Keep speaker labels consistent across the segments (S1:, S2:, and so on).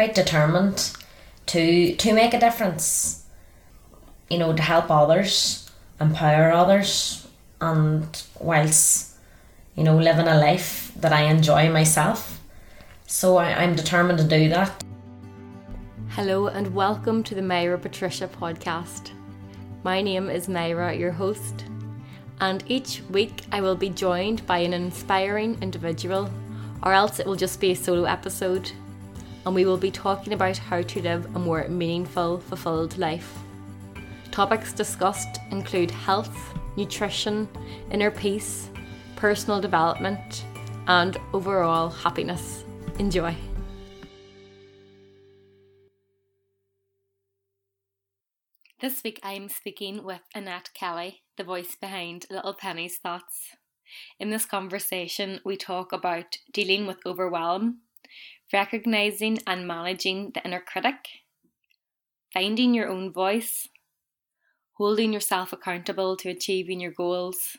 S1: quite determined to to make a difference. You know, to help others, empower others, and whilst you know living a life that I enjoy myself. So I, I'm determined to do that.
S2: Hello and welcome to the Myra Patricia podcast. My name is Myra, your host, and each week I will be joined by an inspiring individual, or else it will just be a solo episode, and we will be talking about how to live a more meaningful, fulfilled life. Topics discussed include health, nutrition, inner peace, personal development, and overall happiness. Enjoy. This week I am speaking with Annette Kelly, the voice behind Little Penny's Thoughts. In this conversation, we talk about dealing with overwhelm, recognizing and managing the inner critic, finding your own voice, holding yourself accountable to achieving your goals,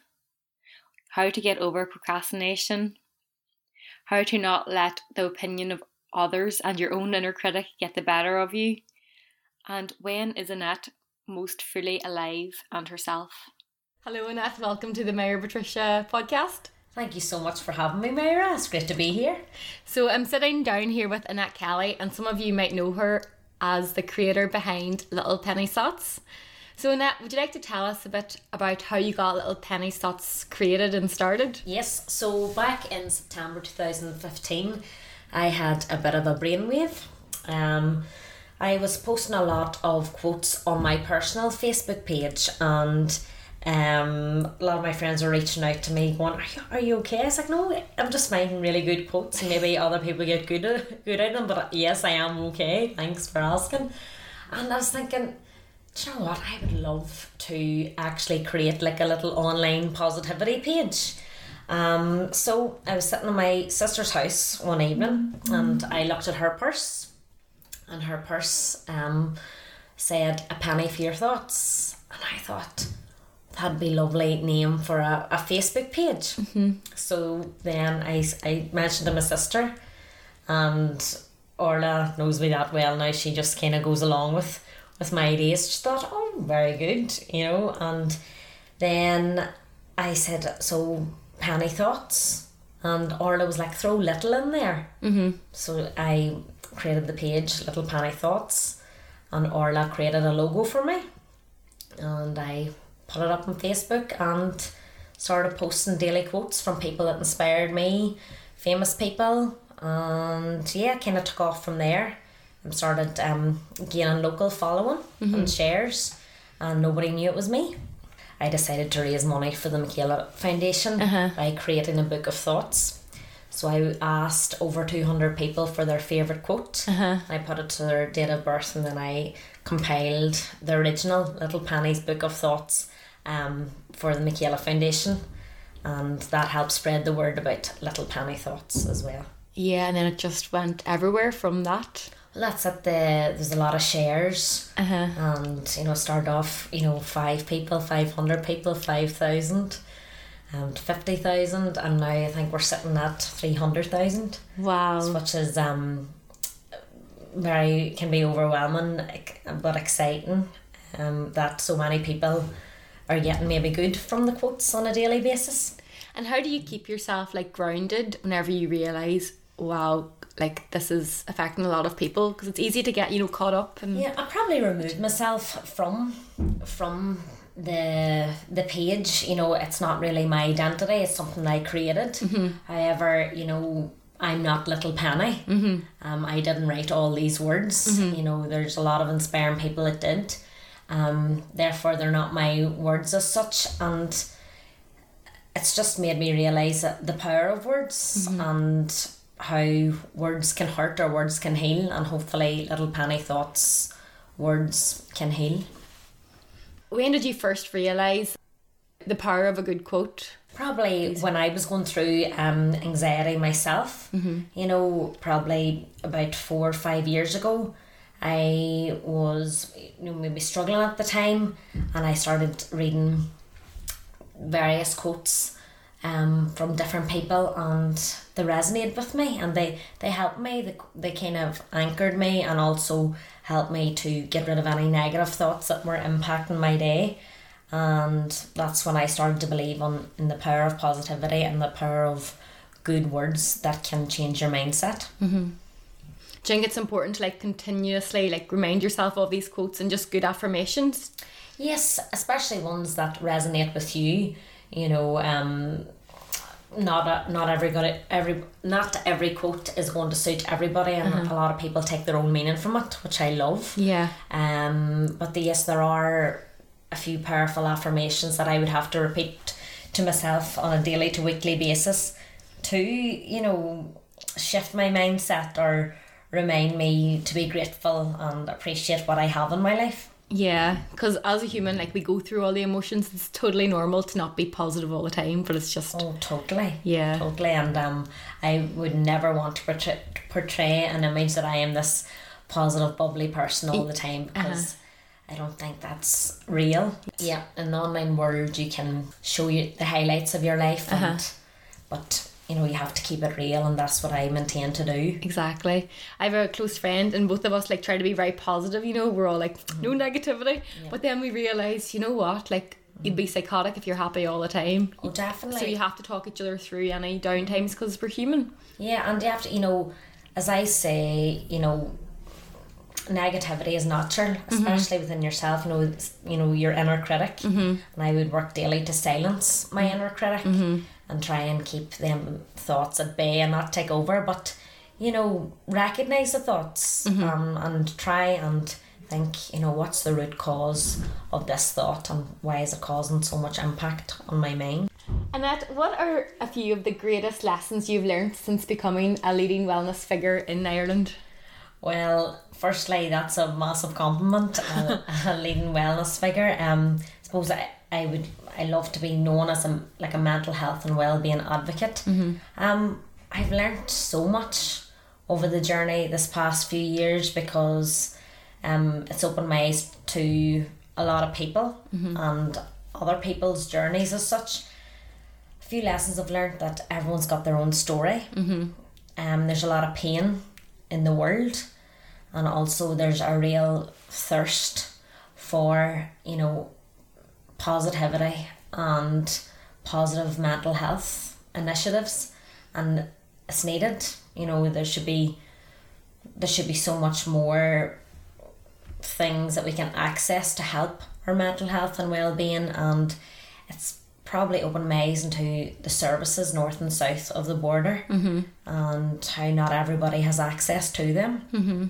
S2: how to get over procrastination, how to not let the opinion of others and your own inner critic get the better of you, and when is Annette most fully alive and herself. Hello, Annette. Welcome to the Myra Patricia podcast.
S1: Thank you so much for having me, Myra. It's great to be here.
S2: So, I'm sitting down here with Annette Kelly, and some of you might know her as the creator behind Little Penny Thoughts. So, Annette, would you like to tell us a bit about how you got Little Penny Thoughts created and started?
S1: Yes, so back in September 2015, I had a bit of a brainwave. Um, I was posting a lot of quotes on my personal Facebook page, and um, a lot of my friends were reaching out to me, going, "Are you, are you okay?" I was like, "No, I'm just making really good quotes, and maybe other people get good good out of them, but yes, I am okay. Thanks for asking." And I was thinking, do you know what? I would love to actually create like a little online positivity page. Um, so I was sitting in my sister's house one evening, and I looked at her purse and her purse um, said a penny for your thoughts. And I thought that'd be lovely name for a, a Facebook page.
S2: Mm-hmm.
S1: So then I, I mentioned to my sister, and Orla knows me that well now. She just kind of goes along with with my ideas. She thought, oh, very good, you know. And then I said, so penny thoughts, and Orla was like, throw little in there.
S2: Mm-hmm.
S1: So I created the page Little Penny Thoughts, and Orla created a logo for me, and I put it up on Facebook and started posting daily quotes from people that inspired me, famous people, and yeah, kind of took off from there and started um, gaining local following
S2: Mm-hmm.
S1: and shares, and nobody knew it was me. I decided to raise money for the Michaela Foundation
S2: Uh-huh.
S1: by creating a book of thoughts. So I asked over 200 people for their favourite quote.
S2: Uh-huh.
S1: I put it to their date of birth and then I compiled the original Little Penny's Book of Thoughts um, for the Michaela Foundation. And that helped spread the word about Little Penny Thoughts as well.
S2: Yeah, and then it just went everywhere from that.
S1: Well, that's at the, there's a lot of shares.
S2: Uh-huh.
S1: And, you know, start off, you know, five people, 500 people, 5,000 and 50,000 and now I think we're sitting at 300,000
S2: Wow.
S1: which is um very can be overwhelming but exciting um that so many people are getting maybe good from the quotes on a daily basis.
S2: And how do you keep yourself like grounded whenever you realize, wow, like this is affecting a lot of people? Because it's easy to get you know caught up and
S1: yeah I probably removed myself from from the the page. You know it's not really my identity. It's something I created. However you know I'm not little penny.
S2: Mm-hmm.
S1: um, I didn't write all these words. You know there's a lot of inspiring people that did um, therefore they're not my words as such and it's just made me realize that the power of words and how words can hurt or words can heal and hopefully little penny thoughts words can heal.
S2: When did you first realize the power of a good quote?
S1: Probably when I was going through um, anxiety myself, you know, probably about four or five years ago, I was you know, maybe struggling at the time and I started reading various quotes um, from different people and they resonated with me and they, they helped me, they, they kind of anchored me and also helped me to get rid of any negative thoughts that were impacting my day. And that's when I started to believe on in the power of positivity and the power of good words that can change your mindset.
S2: Mm-hmm. Do you think it's important to like continuously like remind yourself of these quotes and just good affirmations?
S1: Yes, especially ones that resonate with you. You know, um, not a, not every every not every quote is going to suit everybody, and uh-huh. a lot of people take their own meaning from it, which I love.
S2: Yeah.
S1: Um, but the, yes, there are a few powerful affirmations that I would have to repeat to myself on a daily to weekly basis to you know shift my mindset or remind me to be grateful and appreciate what I have in my life.
S2: Yeah, because as a human, like we go through all the emotions. It's totally normal to not be positive all the time, but it's just
S1: oh, totally,
S2: yeah,
S1: totally. And um, I would never want to portray, portray an image that I am this positive, bubbly person all the time uh-huh. because. Uh-huh. I don't think that's real. Yeah, in the online world, you can show you the highlights of your life, and uh-huh. but you know, you have to keep it real, and that's what I maintain to do.
S2: Exactly. I have a close friend, and both of us like try to be very positive. You know, we're all like mm. no negativity, yeah. but then we realize, you know what, like you'd be psychotic if you're happy all the time.
S1: Oh, definitely.
S2: So you have to talk each other through any downtimes because we're human.
S1: Yeah, and you have to, you know, as I say, you know, negativity is natural, mm-hmm. especially mm-hmm. within yourself. You know, you know your inner critic,
S2: mm-hmm.
S1: and I would work daily to silence my inner critic.
S2: Mm-hmm
S1: and try and keep them thoughts at bay and not take over but you know recognize the thoughts
S2: mm-hmm.
S1: um, and try and think you know what's the root cause of this thought and why is it causing so much impact on my mind
S2: Annette, what are a few of the greatest lessons you've learned since becoming a leading wellness figure in Ireland?
S1: Well, firstly, that's a massive compliment, a, a leading wellness figure. Um, I suppose I, I would I love to be known as a like a mental health and well being advocate.
S2: Mm-hmm.
S1: Um, I've learned so much over the journey this past few years because um, it's opened my eyes to a lot of people
S2: mm-hmm.
S1: and other people's journeys as such. A few lessons I've learned that everyone's got their own story.
S2: Mm-hmm.
S1: Um, there's a lot of pain in the world, and also there's a real thirst for you know positivity and positive mental health initiatives and it's needed you know there should be there should be so much more things that we can access to help our mental health and well-being and it's probably opened my eyes into the services north and south of the border
S2: mm-hmm.
S1: and how not everybody has access to them
S2: mm-hmm.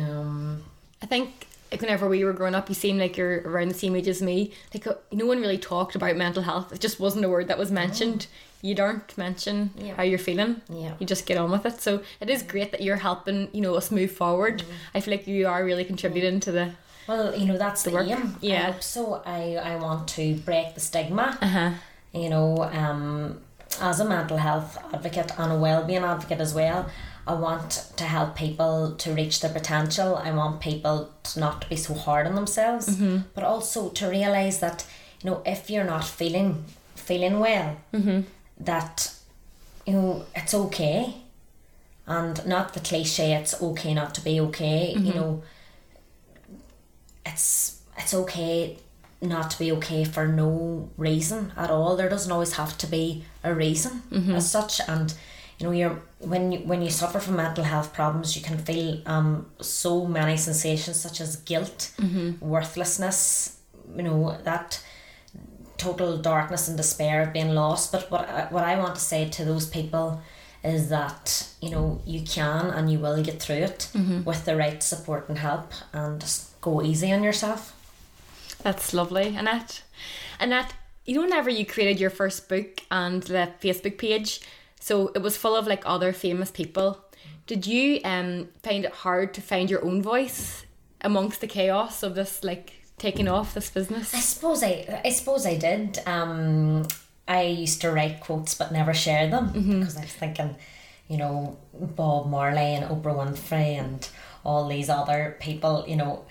S1: um,
S2: I think like whenever we were growing up, you seemed like you're around the same age as me. Like uh, no one really talked about mental health. It just wasn't a word that was mentioned. You don't mention
S1: yeah.
S2: how you're feeling.
S1: Yeah.
S2: You just get on with it. So it is great that you're helping, you know, us move forward. Mm. I feel like you are really contributing to the
S1: Well, you know, that's the, the aim.
S2: Yeah.
S1: so I, I want to break the stigma.
S2: Uh-huh.
S1: You know, um as a mental health advocate and a well-being advocate as well I want to help people to reach their potential. I want people to not to be so hard on themselves,
S2: mm-hmm.
S1: but also to realize that you know if you're not feeling feeling well,
S2: mm-hmm.
S1: that you know it's okay, and not the cliche. It's okay not to be okay.
S2: Mm-hmm.
S1: You know, it's it's okay not to be okay for no reason at all. There doesn't always have to be a reason
S2: mm-hmm.
S1: as such, and you know you're when you when you suffer from mental health problems you can feel um so many sensations such as guilt
S2: mm-hmm.
S1: worthlessness you know that total darkness and despair of being lost but what I, what I want to say to those people is that you know you can and you will get through it
S2: mm-hmm.
S1: with the right support and help and just go easy on yourself
S2: that's lovely Annette Annette you know whenever you created your first book and the Facebook page so it was full of like other famous people. Did you um find it hard to find your own voice amongst the chaos of this like taking off this business?
S1: I suppose I I suppose I did. Um I used to write quotes but never share them
S2: mm-hmm.
S1: because I was thinking, you know, Bob Marley and Oprah Winfrey and all these other people, you know,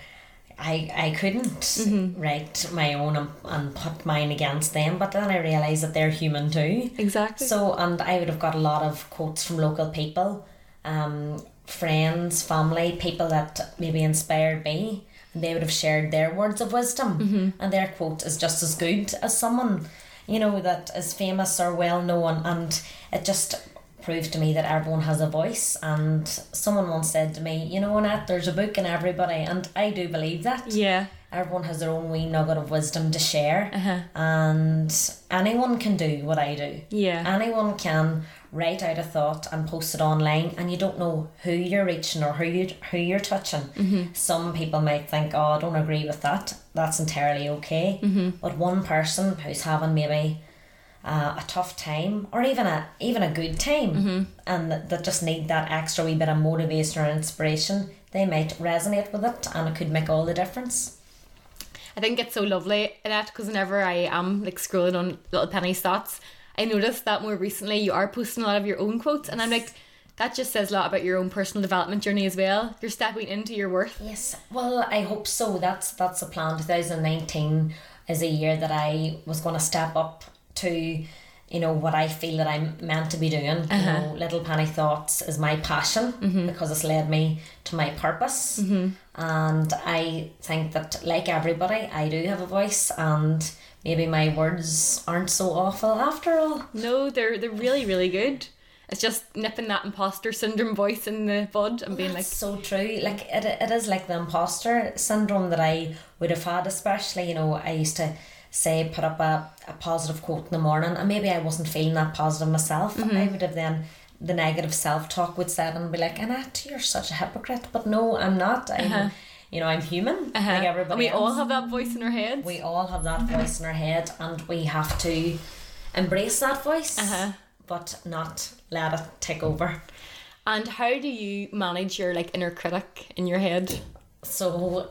S1: I I couldn't mm-hmm. write my own and, and put mine against them, but then I realised that they're human too.
S2: Exactly.
S1: So, and I would have got a lot of quotes from local people, um, friends, family, people that maybe inspired me, and they would have shared their words of wisdom, mm-hmm. and their quote is just as good as someone, you know, that is famous or well known, and it just proved to me that everyone has a voice. And someone once said to me, you know, Annette, there's a book in everybody, and I do believe that
S2: yeah.
S1: everyone has their own wee nugget of wisdom to share
S2: Uh-huh.
S1: and anyone can do what I do.
S2: Yeah.
S1: Anyone can write out a thought and post it online and you don't know who you're reaching or who you who you're touching.
S2: Mm-hmm.
S1: Some people might think, "Oh, I don't agree with that." That's entirely okay.
S2: Mm-hmm.
S1: But one person who's having maybe uh, a tough time or even a even a good time
S2: Mm-hmm.
S1: and that, that just need that extra wee bit of motivation or inspiration, they might resonate with it and it could make all the difference.
S2: I think it's so lovely in that because whenever I am like scrolling on Little Penny's thoughts, I noticed that more recently you are posting a lot of your own quotes, and I'm like, that just says a lot about your own personal development journey as well. You're stepping into your worth.
S1: Yes, well, I hope so. That's that's the plan. Two thousand nineteen is a year that I was going to step up to, you know, what I feel that I'm meant to be doing. You uh-huh. know, Little Penny Thoughts is my passion mm-hmm. because it's led me to my purpose, mm-hmm. and I think that like everybody, I do have a voice, and maybe my words aren't so awful after all.
S2: No, they're they're really really good. It's just nipping that imposter syndrome voice in the bud and being like,
S1: so true. Like it, it is like the imposter syndrome that I would have had, especially you know I used to say put up a, a positive quote in the morning, and maybe I wasn't feeling that positive myself. I would have then the negative self talk would set and be like, Annette, you're such a hypocrite. But no, I'm not. I'm you know I'm human like
S2: uh-huh.
S1: everybody
S2: and we
S1: else.
S2: all have that voice in our head.
S1: we all have that voice in our head, and we have to embrace that voice,
S2: Uh-huh.
S1: but not let it take over.
S2: and how do you manage your like inner critic in your head?
S1: So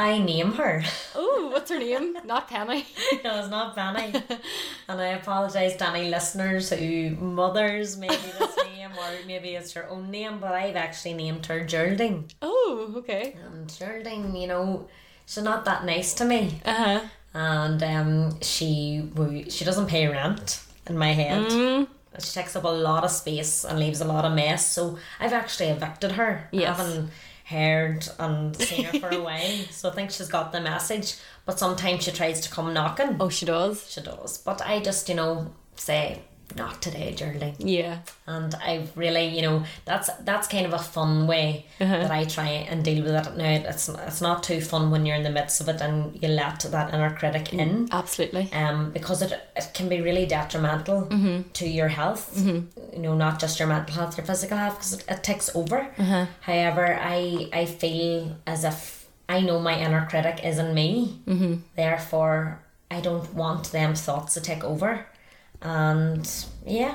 S1: I name her.
S2: Oh, what's her name? Not Penny.
S1: no, it's not Fanny. and I apologise to any listeners who mothers maybe this name or maybe it's her own name, but I've actually named her Geraldine.
S2: Oh, okay.
S1: And Geraldine, you know, she's not that nice to me.
S2: Uh huh.
S1: And um, she she doesn't pay rent in my head.
S2: Mm.
S1: She takes up a lot of space and leaves a lot of mess. So I've actually evicted her.
S2: Yes.
S1: I haven't heard and seen her for a while. So I think she's got the message. But sometimes she tries to come knocking.
S2: Oh, she does.
S1: She does. But I just, you know, say, not today, Geraldine.
S2: Yeah.
S1: And I've really, you know, that's that's kind of a fun way uh-huh. that I try and deal with it. Now, it's, it's not too fun when you're in the midst of it and you let that inner critic mm, in.
S2: Absolutely.
S1: Um, because it, it can be really detrimental mm-hmm. to your health, mm-hmm. you know, not just your mental health, your physical health, because it, it takes over. Uh-huh. However, I I feel as if I know my inner critic is in me, mm-hmm. therefore I don't want them thoughts to take over, and yeah,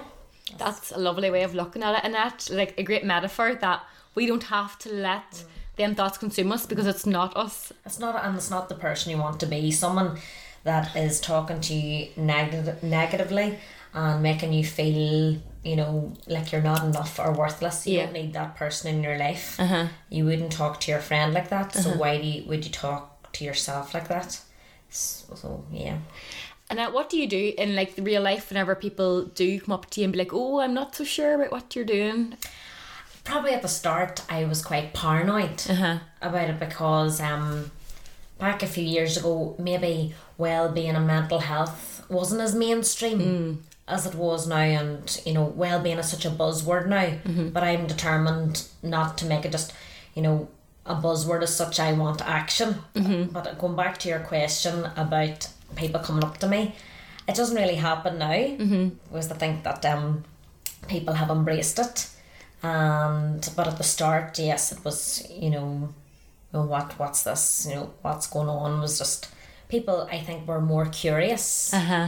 S2: That's a lovely way of looking at it, and that like a great metaphor that we don't have to let them thoughts consume us because it's not us.
S1: it's not and it's not the person you want to be. Someone that is talking to you neg- negatively and making you feel you know like you're not enough or worthless. You
S2: Yeah.
S1: don't need that person in your life.
S2: Uh-huh.
S1: You wouldn't talk to your friend like that. So why do you, would you talk to yourself like that? So, so yeah.
S2: And now, what do you do in like the real life whenever people do come up to you and be like, "Oh, I'm not so sure about what you're doing"?
S1: Probably at the start, I was quite paranoid
S2: Uh-huh.
S1: about it because um, back a few years ago, maybe well-being and mental health wasn't as mainstream as it was now, and you know, well-being is such a buzzword now. But I'm determined not to make it just, you know, a buzzword as such. I want action. But going back to your question about people coming up to me, it doesn't really happen now. Mm-hmm. Was to think that um, people have embraced it and but at the start yes it was you know what what's this you know what's going on was just people i think were more curious
S2: Uh huh.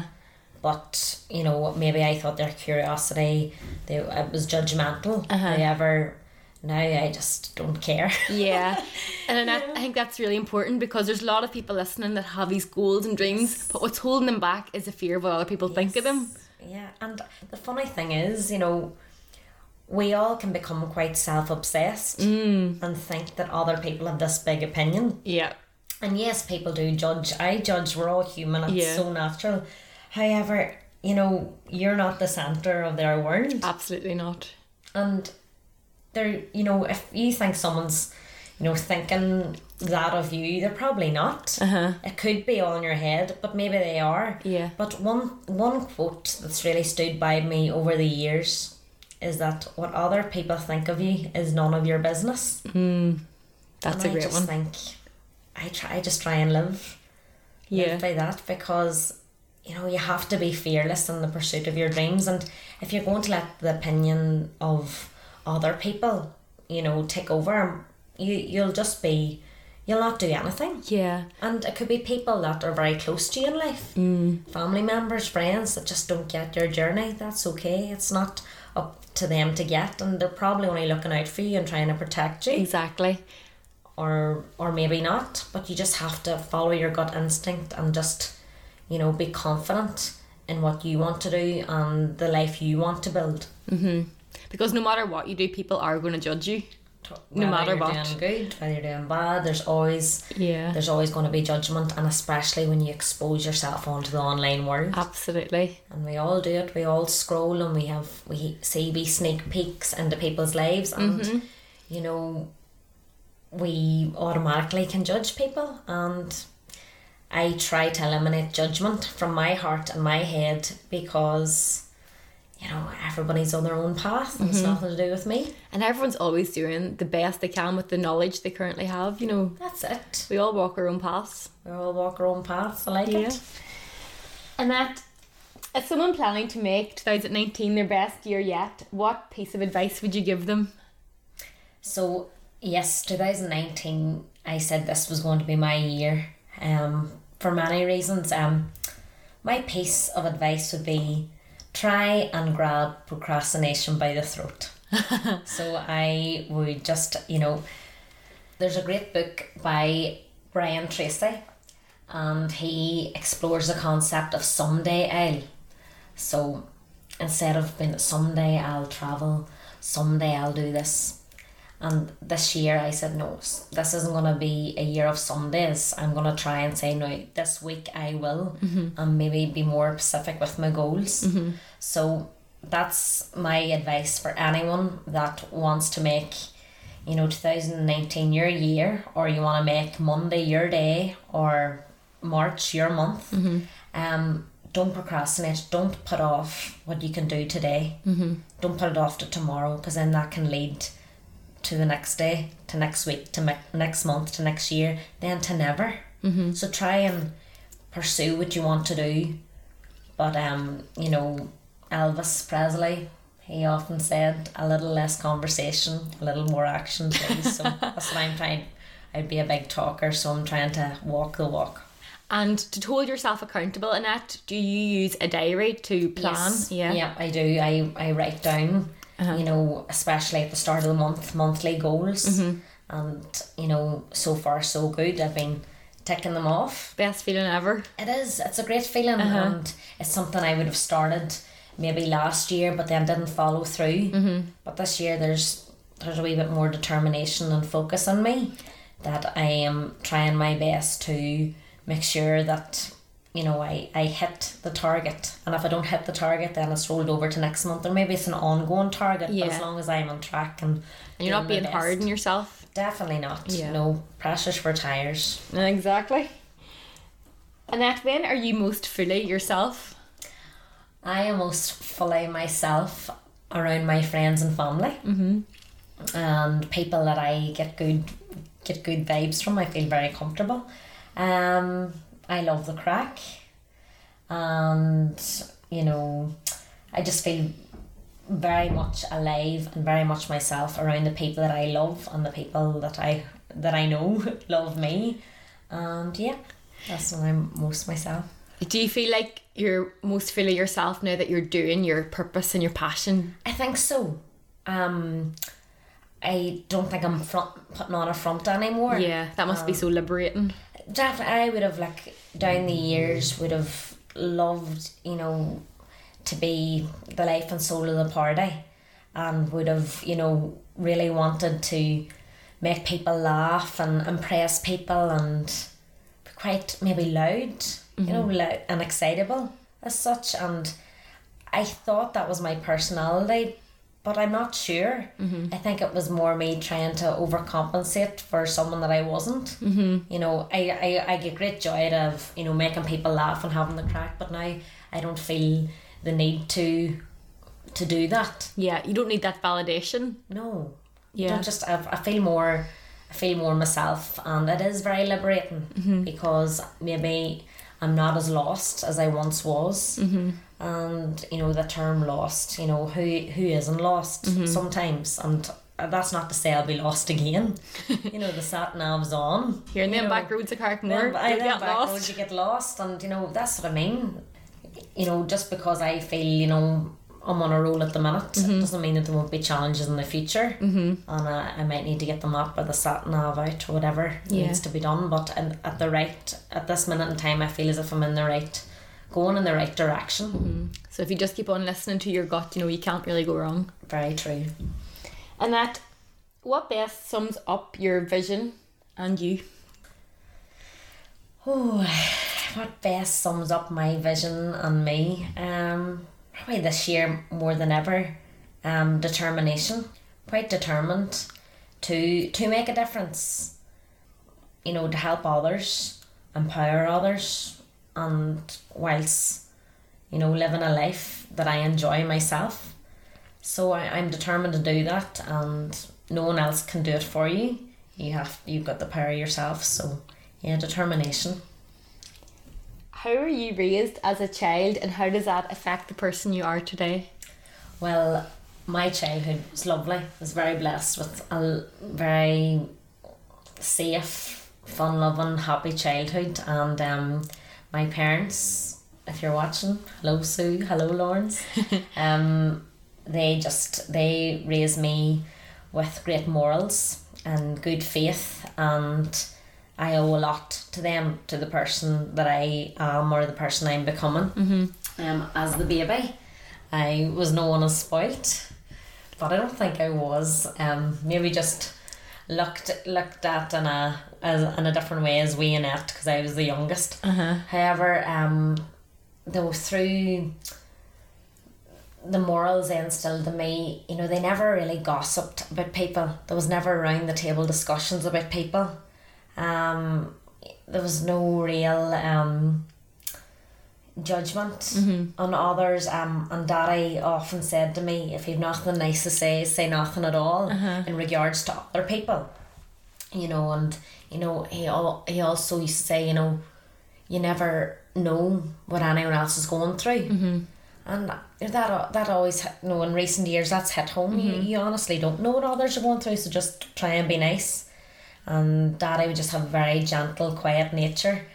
S1: but you know maybe i thought their curiosity they it was judgmental however now i just don't care
S2: Yeah, and I, I think that's really important because there's a lot of people listening that have these goals and dreams, but what's holding them back is the fear of what other people think of them.
S1: Yeah, and the funny thing is, you know, we all can become quite self obsessed
S2: Mm.
S1: and think that other people have this big opinion.
S2: Yeah.
S1: And yes, people do judge. I judge. We're all human. It's
S2: Yeah.
S1: so natural. However, you know, you're not the center of their world.
S2: Absolutely not.
S1: And they're, you know, if you think someone's, you know, thinking that of you, they're probably not.
S2: Uh-huh.
S1: It could be all in your head, but maybe they are.
S2: Yeah.
S1: But one one quote that's really stood by me over the years is that what other people think of you is none of your business.
S2: That's
S1: and
S2: a
S1: I
S2: great one.
S1: think I try I just try and live
S2: Yeah.
S1: live by that because you know you have to be fearless in the pursuit of your dreams and if you're going to let the opinion of other people you know take over you you'll just be you'll not do anything.
S2: Yeah.
S1: and it could be people that are very close to you in life. Mm. Family members friends that just don't get your journey. That's okay. It's not up to them to get and they're probably only looking out for you and trying to protect you.
S2: Exactly.
S1: or or maybe not but you just have to follow your gut instinct and just you know be confident in what you want to do and the life you want to build mm-hmm.
S2: Because no matter what you do, people are going to judge you. No
S1: Whether
S2: matter
S1: you're
S2: what.
S1: doing good whether you're doing bad there's always
S2: Yeah.
S1: there's always going to be judgment and especially when you expose yourself onto the online world
S2: Absolutely.
S1: and we all do it we all scroll and we have we see wee sneak peeks into people's lives and mm-hmm. you know we automatically can judge people and I try to eliminate judgment from my heart and my head because you know everybody's on their own path and it's nothing to do with me
S2: And everyone's always doing the best they can with the knowledge they currently have. You know,
S1: that's it
S2: we all walk our own paths.
S1: we all walk our own paths I like
S2: Yeah.
S1: it
S2: And that, as someone planning to make 2019 their best year yet, what piece of advice would you give them?
S1: So yes, 2019. I said this was going to be my year. Um, for many reasons. Um, my piece of advice would be try and grab procrastination by the throat. so I would just, you know, there's a great book by Brian Tracy, and he explores the concept of someday I'll. So instead of being someday I'll travel, someday I'll do this. And this year I said, no, this isn't going to be a year of Sundays. I'm going to try and say, no, this week I will, and maybe be more specific with my goals. So that's my advice for anyone that wants to make, you know, 2019 your year, or you want to make Monday your day, or March your month. Um, don't procrastinate. Don't put off what you can do today. Mm-hmm. Don't put it off to tomorrow, because then that can lead to the next day, to next week, to me- next month, to next year, then to never. Mm-hmm. So try and pursue what you want to do. But um, you know, Elvis Presley, he often said, "A little less conversation, a little more action, please." so that's what I'm trying. I'd be a big talker, so I'm trying to walk the walk.
S2: And to hold yourself accountable, Annette, do you use a diary to plan?
S1: Yes.
S2: Yeah.
S1: Yeah, I do. I, I write down, you know, especially at the start of the month, monthly goals.
S2: Mm-hmm.
S1: And, you know, so far so good. I've been ticking them off.
S2: Best feeling ever.
S1: It is. It's a great feeling.
S2: Uh-huh.
S1: And it's something I would have started maybe last year, but then didn't follow through. Mm-hmm. But this year there's there's a wee bit more determination and focus on me that I am trying my best to make sure that you know I, I hit the target and if I don't hit the target then it's rolled over to next month or maybe it's an ongoing target
S2: Yeah.
S1: as long as I'm on track and
S2: And you're not being hard on yourself.
S1: definitely not
S2: Yeah.
S1: no pressures for tires
S2: Exactly. Annette, when are you most fully yourself?
S1: I am most fully myself around my friends and family, mm-hmm. and people that I get good get good vibes from. I feel very comfortable. Um, I love the crack, and you know, I just feel very much alive and very much myself around the people that I love and the people that I that I know love me, and yeah, that's when I'm most myself.
S2: Do you feel like you're most fully yourself now that you're doing your purpose and your passion?
S1: I think so. Um, I don't think I'm front, putting on a front anymore.
S2: Yeah, that must be so liberating.
S1: Definitely, I would have like down the years would have loved you know to be the life and soul of the party, and would have, you know, really wanted to make people laugh and impress people and be quite maybe loud, you know, mm-hmm. loud and excitable as such. And I thought that was my personality, but I'm not sure.
S2: Mm-hmm.
S1: I think it was more me trying to overcompensate for someone that I wasn't. Mm-hmm. You know, I, I, I get great joy out of, you know, making people laugh and having the crack, but now I don't feel the need to to do that.
S2: Yeah, you don't need that validation.
S1: No.
S2: Yeah.
S1: Don't just I, I feel more I feel more myself and it is very liberating because maybe I'm not as lost as I once was. Mm-hmm. And you know the term lost, you know who who isn't lost sometimes, and that's not to say I'll be lost again. you know the sat nav's on.
S2: Here in
S1: you
S2: the back roads of Carrickmore,
S1: then I
S2: you'll get
S1: back
S2: lost.
S1: roads you get lost, and you know that's what I mean. You know, just because I feel you know I'm on a roll at the minute doesn't mean that there won't be challenges in the future, mm-hmm. and uh, I might need to get them up or the sat nav out or whatever
S2: Yeah.
S1: needs to be done. But in, at the right at this minute in time, I feel as if I'm in the right, going in the right direction.
S2: So if you just keep on listening to your gut, you know you can't really go wrong.
S1: Very true.
S2: And that, what best sums up your vision and you?
S1: Oh, what best sums up my vision and me? Um, probably this year more than ever. Um, determination. Quite determined to to make a difference. You know, to help others, empower others, and whilst you know living a life that I enjoy myself. So I, I'm determined to do that, and no one else can do it for you. You have you've got the power yourself. So yeah, determination.
S2: How were you raised as a child and how does that affect the person you are today?
S1: Well, my childhood was lovely. I was very blessed with a very safe, fun loving, happy childhood. And um, my parents, if you're watching, hello Sue, hello Lawrence. um, they just they raised me with great morals and good faith and I owe a lot to them, to the person that I am or the person I'm becoming. Mm-hmm. Um, as the baby, I was known as spoilt, but I don't think I was. Um, maybe just looked looked at in a as in a different way as we Annette because I was the youngest.
S2: Uh-huh.
S1: However, um, though through the morals they instilled in me, you know, they never really gossiped about people. There was never around the table discussions about people. Um, there was no real um, judgment on others. Um, and Daddy often said to me, if you've nothing nice to say, say nothing at all in regards to other people. You know, and you know, he al- he also used to say, you know, you never know what anyone else is going through. And that that always you know in recent years that's hit home. You, you honestly don't know what others are going through, so just try and be nice. And Daddy would just have a very gentle, quiet nature.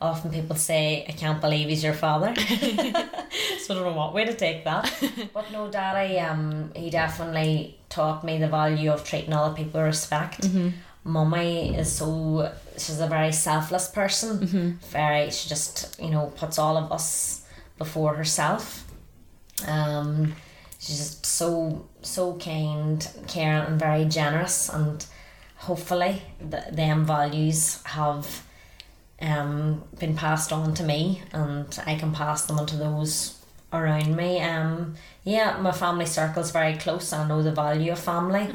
S1: Often people say, "I can't believe he's your father." so I don't know what way to take that. but no, Daddy, um, he definitely taught me the value of treating other people with respect. Mummy is so she's a very selfless person. Very she just you know puts all of us before herself. Um, she's just so so kind, caring, and very generous. And hopefully, th- them values have um been passed on to me, and I can pass them on to those around me. Um, yeah, my family circle is very close. I know the value of family.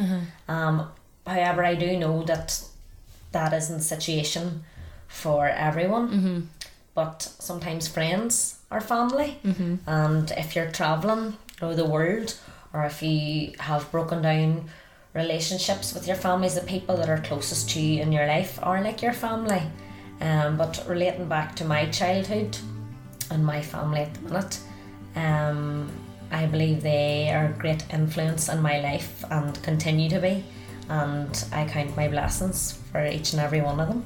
S1: Um, however, I do know that that isn't the situation for everyone. But sometimes friends are family, and if you're traveling through the world, or if you have broken down relationships with your families, the people that are closest to you in your life are like your family. Um, but relating back to my childhood and my family at the minute, um, I believe they are a great influence in my life and continue to be. And I count my blessings for each and every one of them.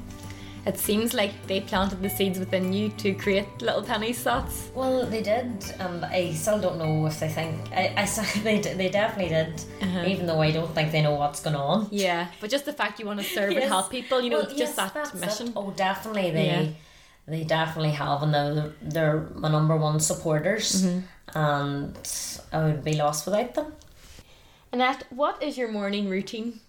S2: It seems like they planted the seeds within you to create little penny thoughts.
S1: Well, they did, and I still don't know if they think. I, I they, they definitely did, even though I don't think they know what's going on.
S2: Yeah, but just the fact you want to serve and help people, you know,
S1: Well,
S2: it's
S1: yes,
S2: just that mission.
S1: it. Oh, definitely they
S2: Yeah.
S1: they definitely have, and they're, they're my number one supporters,
S2: Mm-hmm.
S1: and I would be lost without them.
S2: Annette, what is your morning routine?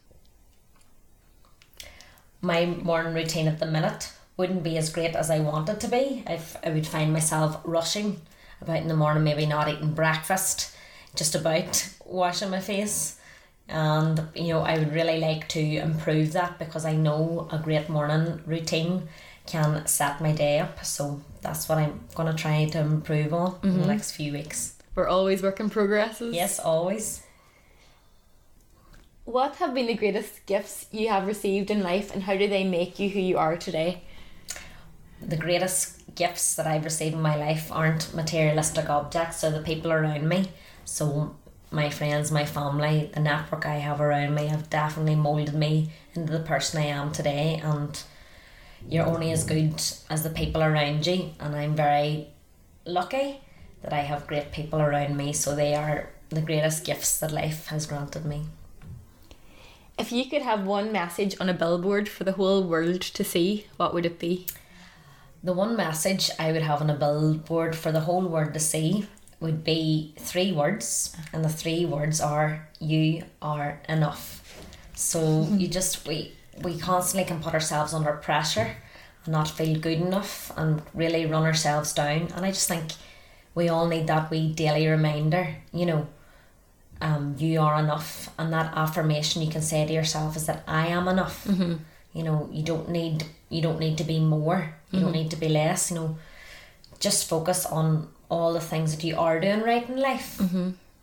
S1: My morning routine at the minute wouldn't be as great as I want it to be. If I would find myself rushing about in the morning, maybe not eating breakfast, just about washing my face. And you know, I would really like to improve that because I know a great morning routine can set my day up. So that's what I'm gonna try to improve on in the mm-hmm. next few weeks.
S2: We're always work in progresses.
S1: Yes, always.
S2: What have been the greatest gifts you have received in life and how do they make you who you are today?
S1: the greatest gifts that I've received in my life aren't materialistic objects, they're the people around me. So my friends, my family, the network I have around me have definitely molded me into the person I am today and you're only as good as the people around you and I'm very lucky that I have great people around me so they are the greatest gifts that life has granted me.
S2: If you could have one message on a billboard for the whole world to see, what would it be?
S1: The one message I would have on a billboard for the whole world to see would be three words, and the three words are "You are enough." So hmm. you just we we constantly can put ourselves under pressure and not feel good enough and really run ourselves down. And I just think we all need that wee daily reminder. You know, um, you are enough, and that affirmation you can say to yourself is that I am enough. Mm-hmm. You know, you don't need you don't need to be more. You don't need to be less. You know, just focus on all the things that you are doing right in life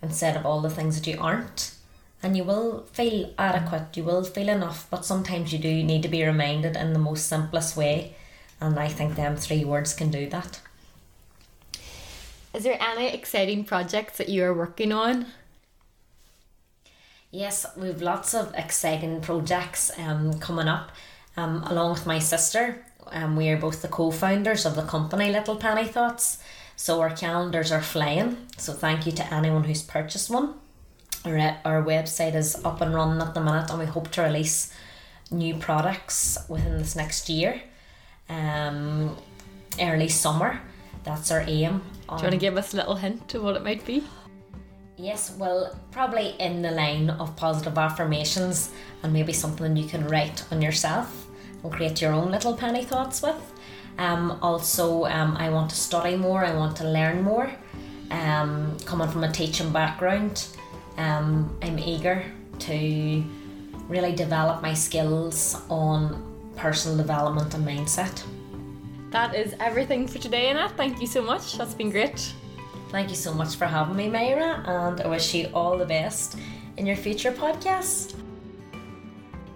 S1: instead of all the things that you aren't. And you will feel adequate, you will feel enough, but sometimes you do need to be reminded in the most simplest way. And I think them three words can do that.
S2: Is there any exciting projects that you are working on?
S1: Yes, we've lots of exciting projects um, coming up. Um, along with my sister, um, we are both the co-founders of the company Little Penny Thoughts. So our calendars are flying. So thank you to anyone who's purchased one. Our, our website is up and running at the minute, and we hope to release new products within this next year. Um, early summer. That's our aim.
S2: Do you want to give us a little hint to what it might be?
S1: Yes, well, probably in the line of positive affirmations and maybe something you can write on yourself and create your own little penny thoughts with. Um, also, um, I want to study more, I want to learn more. Um, coming from a teaching background, um, I'm eager to really develop my skills on personal development and mindset.
S2: That is everything for today, Annette. Thank you so much. That's been great.
S1: Thank you so much for having me, Myra, and I wish you all the best in your future podcasts.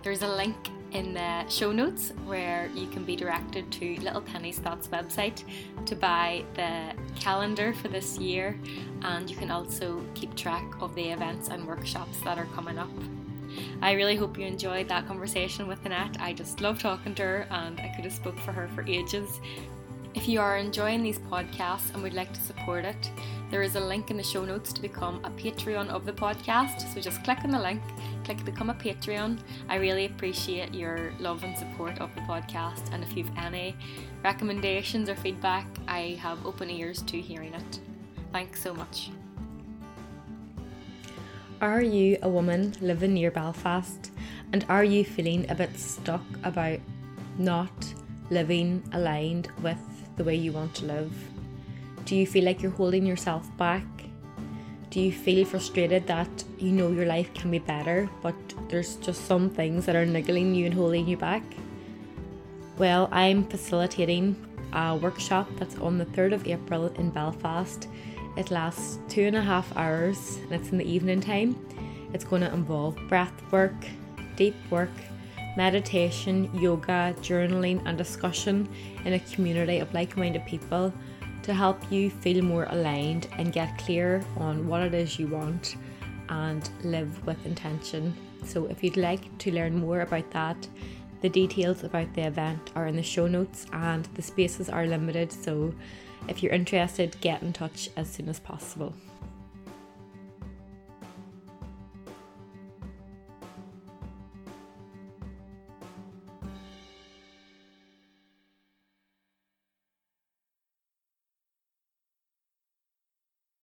S2: There's a link in the show notes where you can be directed to Little Penny's Thoughts website to buy the calendar for this year, and you can also keep track of the events and workshops that are coming up. I really hope you enjoyed that conversation with Annette. I just love talking to her, and I could have spoke for her for ages. If you are enjoying these podcasts and would like to support it, there is a link in the show notes to become a Patreon of the podcast. So just click on the link, click Become a Patreon. I really appreciate your love and support of the podcast. And if you've any recommendations or feedback, I have open ears to hearing it. Thanks so much. Are you a woman living near Belfast and are you feeling a bit stuck about not living aligned with the way you want to live? Do you feel like you're holding yourself back? Do you feel frustrated that you know your life can be better, but there's just some things that are niggling you and holding you back? Well, I'm facilitating a workshop that's on the 3rd of April in Belfast. It lasts two and a half hours and it's in the evening time. It's going to involve breath work, deep work, meditation, yoga, journaling, and discussion in a community of like minded people to help you feel more aligned and get clear on what it is you want and live with intention. So, if you'd like to learn more about that, the details about the event are in the show notes and the spaces are limited. So, if you're interested, get in touch as soon as possible.